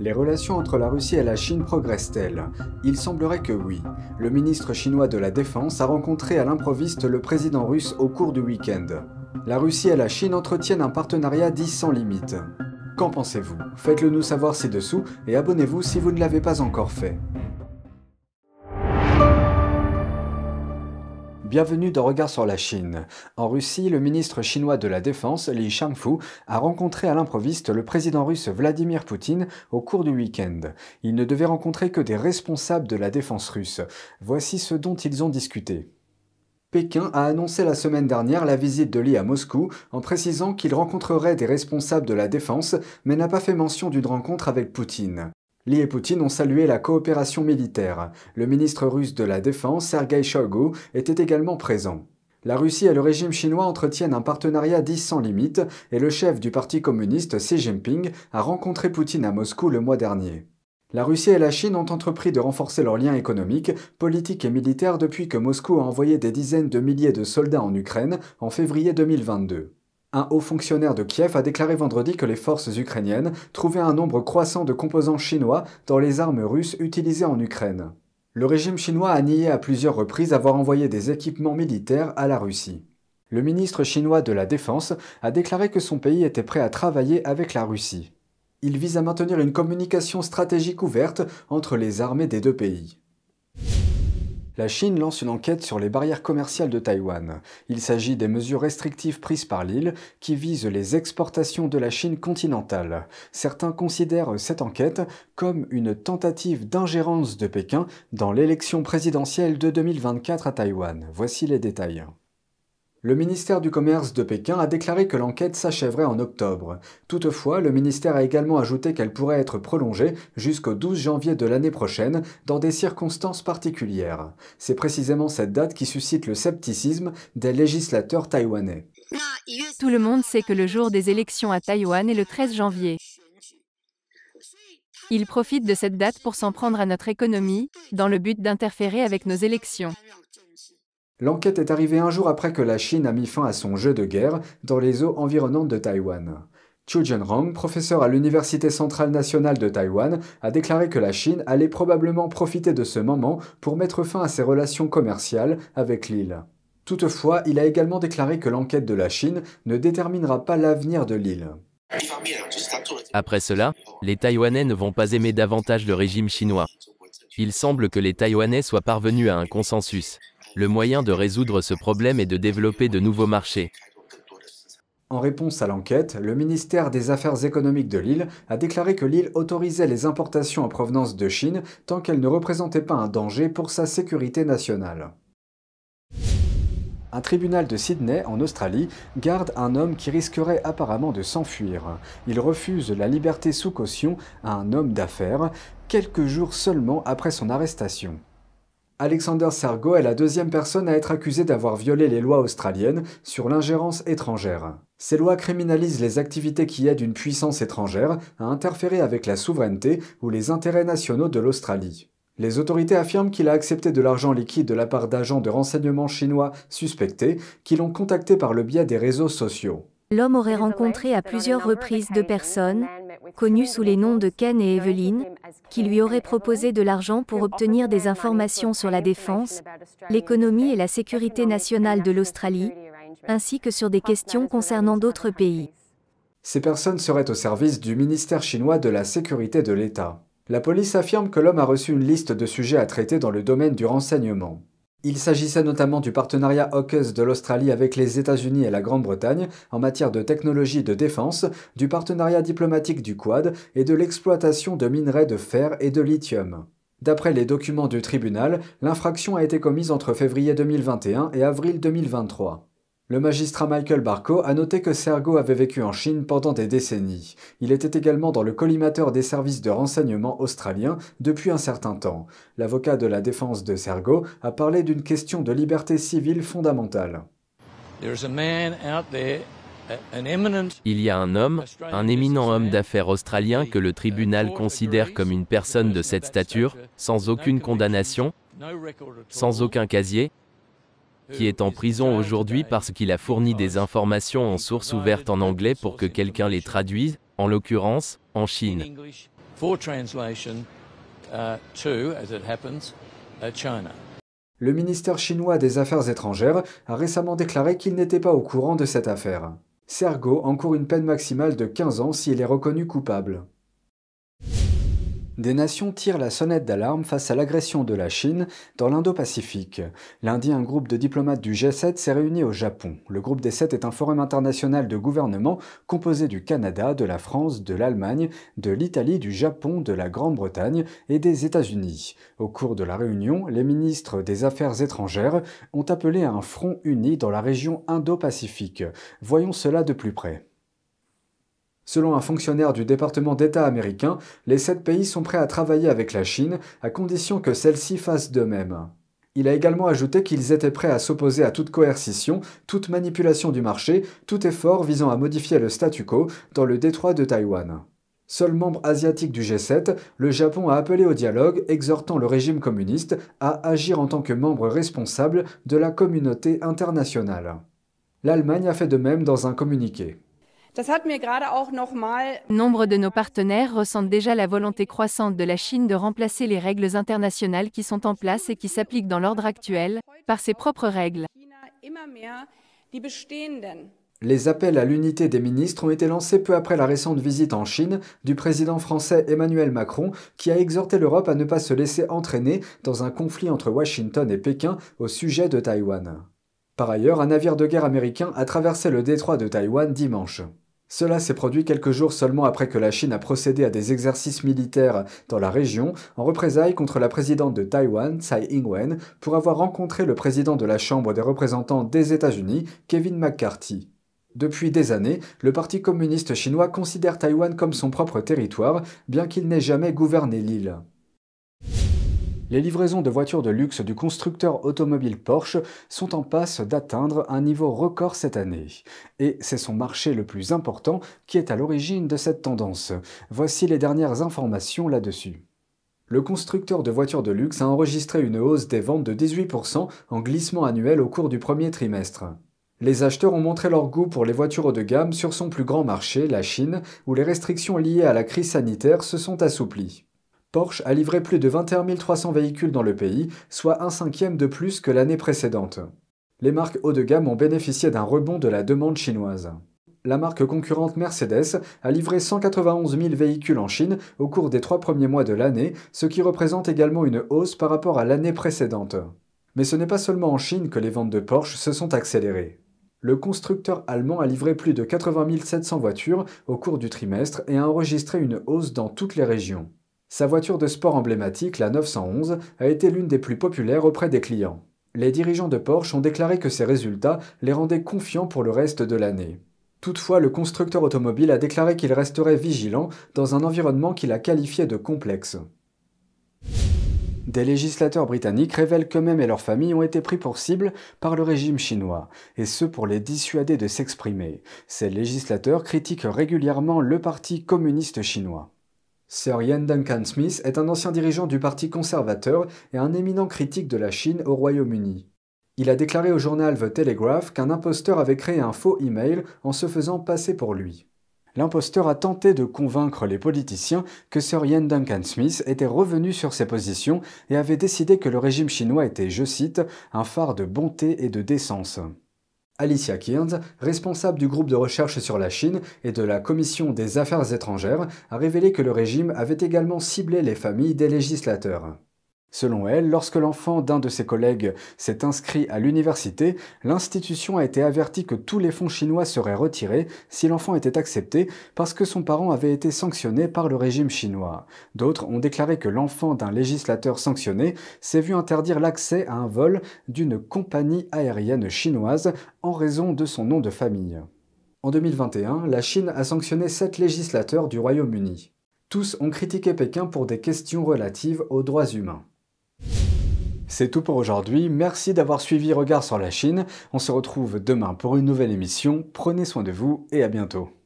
Les relations entre la Russie et la Chine progressent-elles? Il semblerait que oui. Le ministre chinois de la Défense a rencontré à l'improviste le président russe au cours du week-end. La Russie et la Chine entretiennent un partenariat dit sans limite. Qu'en pensez-vous? Faites-le nous savoir ci-dessous et abonnez-vous si vous ne l'avez pas encore fait. Bienvenue dans Regard sur la Chine. En Russie, le ministre chinois de la Défense, Li Shangfu, a rencontré à l'improviste le président russe Vladimir Poutine au cours du week-end. Il ne devait rencontrer que des responsables de la défense russe. Voici ce dont ils ont discuté. Pékin a annoncé la semaine dernière la visite de Li à Moscou en précisant qu'il rencontrerait des responsables de la défense, mais n'a pas fait mention d'une rencontre avec Poutine. Li et Poutine ont salué la coopération militaire. Le ministre russe de la Défense, Sergei Shoigu, était également présent. La Russie et le régime chinois entretiennent un partenariat dit sans limite et le chef du Parti communiste Xi Jinping a rencontré Poutine à Moscou le mois dernier. La Russie et la Chine ont entrepris de renforcer leurs liens économiques, politiques et militaires depuis que Moscou a envoyé des dizaines de milliers de soldats en Ukraine en février 2022. Un haut fonctionnaire de Kiev a déclaré vendredi que les forces ukrainiennes trouvaient un nombre croissant de composants chinois dans les armes russes utilisées en Ukraine. Le régime chinois a nié à plusieurs reprises avoir envoyé des équipements militaires à la Russie. Le ministre chinois de la Défense a déclaré que son pays était prêt à travailler avec la Russie. Il vise à maintenir une communication stratégique ouverte entre les armées des deux pays. La Chine lance une enquête sur les barrières commerciales de Taïwan. Il s'agit des mesures restrictives prises par l'île qui visent les exportations de la Chine continentale. Certains considèrent cette enquête comme une tentative d'ingérence de Pékin dans l'élection présidentielle de 2024 à Taïwan. Voici les détails. Le ministère du Commerce de Pékin a déclaré que l'enquête s'achèverait en octobre. Toutefois, le ministère a également ajouté qu'elle pourrait être prolongée jusqu'au 12 janvier de l'année prochaine dans des circonstances particulières. C'est précisément cette date qui suscite le scepticisme des législateurs taïwanais. Tout le monde sait que le jour des élections à Taïwan est le 13 janvier. Ils profitent de cette date pour s'en prendre à notre économie, dans le but d'interférer avec nos élections. L'enquête est arrivée un jour après que la Chine a mis fin à son jeu de guerre dans les eaux environnantes de Taïwan. Chu Jianrong, professeur à l'Université centrale nationale de Taïwan, a déclaré que la Chine allait probablement profiter de ce moment pour mettre fin à ses relations commerciales avec l'île. Toutefois, il a également déclaré que l'enquête de la Chine ne déterminera pas l'avenir de l'île. Après cela, les Taïwanais ne vont pas aimer davantage le régime chinois. Il semble que les Taïwanais soient parvenus à un consensus. Le moyen de résoudre ce problème est de développer de nouveaux marchés. En réponse à l'enquête, le ministère des Affaires économiques de l'île a déclaré que l'île autorisait les importations en provenance de Chine tant qu'elles ne représentaient pas un danger pour sa sécurité nationale. Un tribunal de Sydney, en Australie, garde un homme qui risquerait apparemment de s'enfuir. Il refuse la liberté sous caution à un homme d'affaires, quelques jours seulement après son arrestation. Alexander Sergo est la deuxième personne à être accusée d'avoir violé les lois australiennes sur l'ingérence étrangère. Ces lois criminalisent les activités qui aident une puissance étrangère à interférer avec la souveraineté ou les intérêts nationaux de l'Australie. Les autorités affirment qu'il a accepté de l'argent liquide de la part d'agents de renseignement chinois suspectés qui l'ont contacté par le biais des réseaux sociaux. L'homme aurait rencontré à plusieurs reprises deux personnes, connues sous les noms de Ken et Evelyn, qui lui auraient proposé de l'argent pour obtenir des informations sur la défense, l'économie et la sécurité nationale de l'Australie, ainsi que sur des questions concernant d'autres pays. Ces personnes seraient au service du ministère chinois de la sécurité de l'État. La police affirme que l'homme a reçu une liste de sujets à traiter dans le domaine du renseignement. Il s'agissait notamment du partenariat AUKUS de l'Australie avec les États-Unis et la Grande-Bretagne en matière de technologie de défense, du partenariat diplomatique du Quad et de l'exploitation de minerais de fer et de lithium. D'après les documents du tribunal, l'infraction a été commise entre février 2021 et avril 2023. Le magistrat Michael Barco a noté que Sergo avait vécu en Chine pendant des décennies. Il était également dans le collimateur des services de renseignement australiens depuis un certain temps. L'avocat de la défense de Sergo a parlé d'une question de liberté civile fondamentale. Il y a un homme, un éminent homme d'affaires australien que le tribunal considère comme une personne de cette stature, sans aucune condamnation, sans aucun casier, qui est en prison aujourd'hui parce qu'il a fourni des informations en source ouverte en anglais pour que quelqu'un les traduise, en l'occurrence, en Chine. Le ministère chinois des Affaires étrangères a récemment déclaré qu'il n'était pas au courant de cette affaire. Sergo encourt une peine maximale de 15 ans s'il est reconnu coupable. Des nations tirent la sonnette d'alarme face à l'agression de la Chine dans l'Indo-Pacifique. Lundi, un groupe de diplomates du G7 s'est réuni au Japon. Le groupe des sept est un forum international de gouvernement composé du Canada, de la France, de l'Allemagne, de l'Italie, du Japon, de la Grande-Bretagne et des États-Unis. Au cours de la réunion, les ministres des Affaires étrangères ont appelé à un front uni dans la région Indo-Pacifique. Voyons cela de plus près. Selon un fonctionnaire du département d'État américain, les sept pays sont prêts à travailler avec la Chine à condition que celle-ci fasse de même. Il a également ajouté qu'ils étaient prêts à s'opposer à toute coercition, toute manipulation du marché, tout effort visant à modifier le statu quo dans le détroit de Taïwan. Seul membre asiatique du G7, le Japon a appelé au dialogue, exhortant le régime communiste à agir en tant que membre responsable de la communauté internationale. L'Allemagne a fait de même dans un communiqué. Nombre de nos partenaires ressentent déjà la volonté croissante de la Chine de remplacer les règles internationales qui sont en place et qui s'appliquent dans l'ordre actuel, par ses propres règles. Les appels à l'unité des ministres ont été lancés peu après la récente visite en Chine du président français Emmanuel Macron, qui a exhorté l'Europe à ne pas se laisser entraîner dans un conflit entre Washington et Pékin au sujet de Taïwan. Par ailleurs, un navire de guerre américain a traversé le détroit de Taïwan dimanche. Cela s'est produit quelques jours seulement après que la Chine a procédé à des exercices militaires dans la région en représailles contre la présidente de Taïwan, Tsai Ing-wen, pour avoir rencontré le président de la Chambre des représentants des États-Unis, Kevin McCarthy. Depuis des années, le Parti communiste chinois considère Taïwan comme son propre territoire, bien qu'il n'ait jamais gouverné l'île. Les livraisons de voitures de luxe du constructeur automobile Porsche sont en passe d'atteindre un niveau record cette année. Et c'est son marché le plus important qui est à l'origine de cette tendance. Voici les dernières informations là-dessus. Le constructeur de voitures de luxe a enregistré une hausse des ventes de 18% en glissement annuel au cours du premier trimestre. Les acheteurs ont montré leur goût pour les voitures haut de gamme sur son plus grand marché, la Chine, où les restrictions liées à la crise sanitaire se sont assouplies. Porsche a livré plus de 21 300 véhicules dans le pays, soit un cinquième de plus que l'année précédente. Les marques haut de gamme ont bénéficié d'un rebond de la demande chinoise. La marque concurrente Mercedes a livré 191 000 véhicules en Chine au cours des trois premiers mois de l'année, ce qui représente également une hausse par rapport à l'année précédente. Mais ce n'est pas seulement en Chine que les ventes de Porsche se sont accélérées. Le constructeur allemand a livré plus de 80 700 voitures au cours du trimestre et a enregistré une hausse dans toutes les régions. Sa voiture de sport emblématique, la 911, a été l'une des plus populaires auprès des clients. Les dirigeants de Porsche ont déclaré que ces résultats les rendaient confiants pour le reste de l'année. Toutefois, le constructeur automobile a déclaré qu'il resterait vigilant dans un environnement qu'il a qualifié de complexe. Des législateurs britanniques révèlent qu'eux-mêmes et leurs familles ont été pris pour cible par le régime chinois, et ce pour les dissuader de s'exprimer. Ces législateurs critiquent régulièrement le Parti communiste chinois. Sir Ian Duncan Smith est un ancien dirigeant du Parti conservateur et un éminent critique de la Chine au Royaume-Uni. Il a déclaré au journal The Telegraph qu'un imposteur avait créé un faux email en se faisant passer pour lui. L'imposteur a tenté de convaincre les politiciens que Sir Ian Duncan Smith était revenu sur ses positions et avait décidé que le régime chinois était, je cite, un phare de bonté et de décence. Alicia Kearns, responsable du groupe de recherche sur la Chine et de la Commission des Affaires étrangères, a révélé que le régime avait également ciblé les familles des législateurs. Selon elle, lorsque l'enfant d'un de ses collègues s'est inscrit à l'université, l'institution a été avertie que tous les fonds chinois seraient retirés si l'enfant était accepté parce que son parent avait été sanctionné par le régime chinois. D'autres ont déclaré que l'enfant d'un législateur sanctionné s'est vu interdire l'accès à un vol d'une compagnie aérienne chinoise en raison de son nom de famille. En 2021, la Chine a sanctionné sept législateurs du Royaume-Uni. Tous ont critiqué Pékin pour des questions relatives aux droits humains. C'est tout pour aujourd'hui, merci d'avoir suivi Regard sur la Chine, on se retrouve demain pour une nouvelle émission, prenez soin de vous et à bientôt.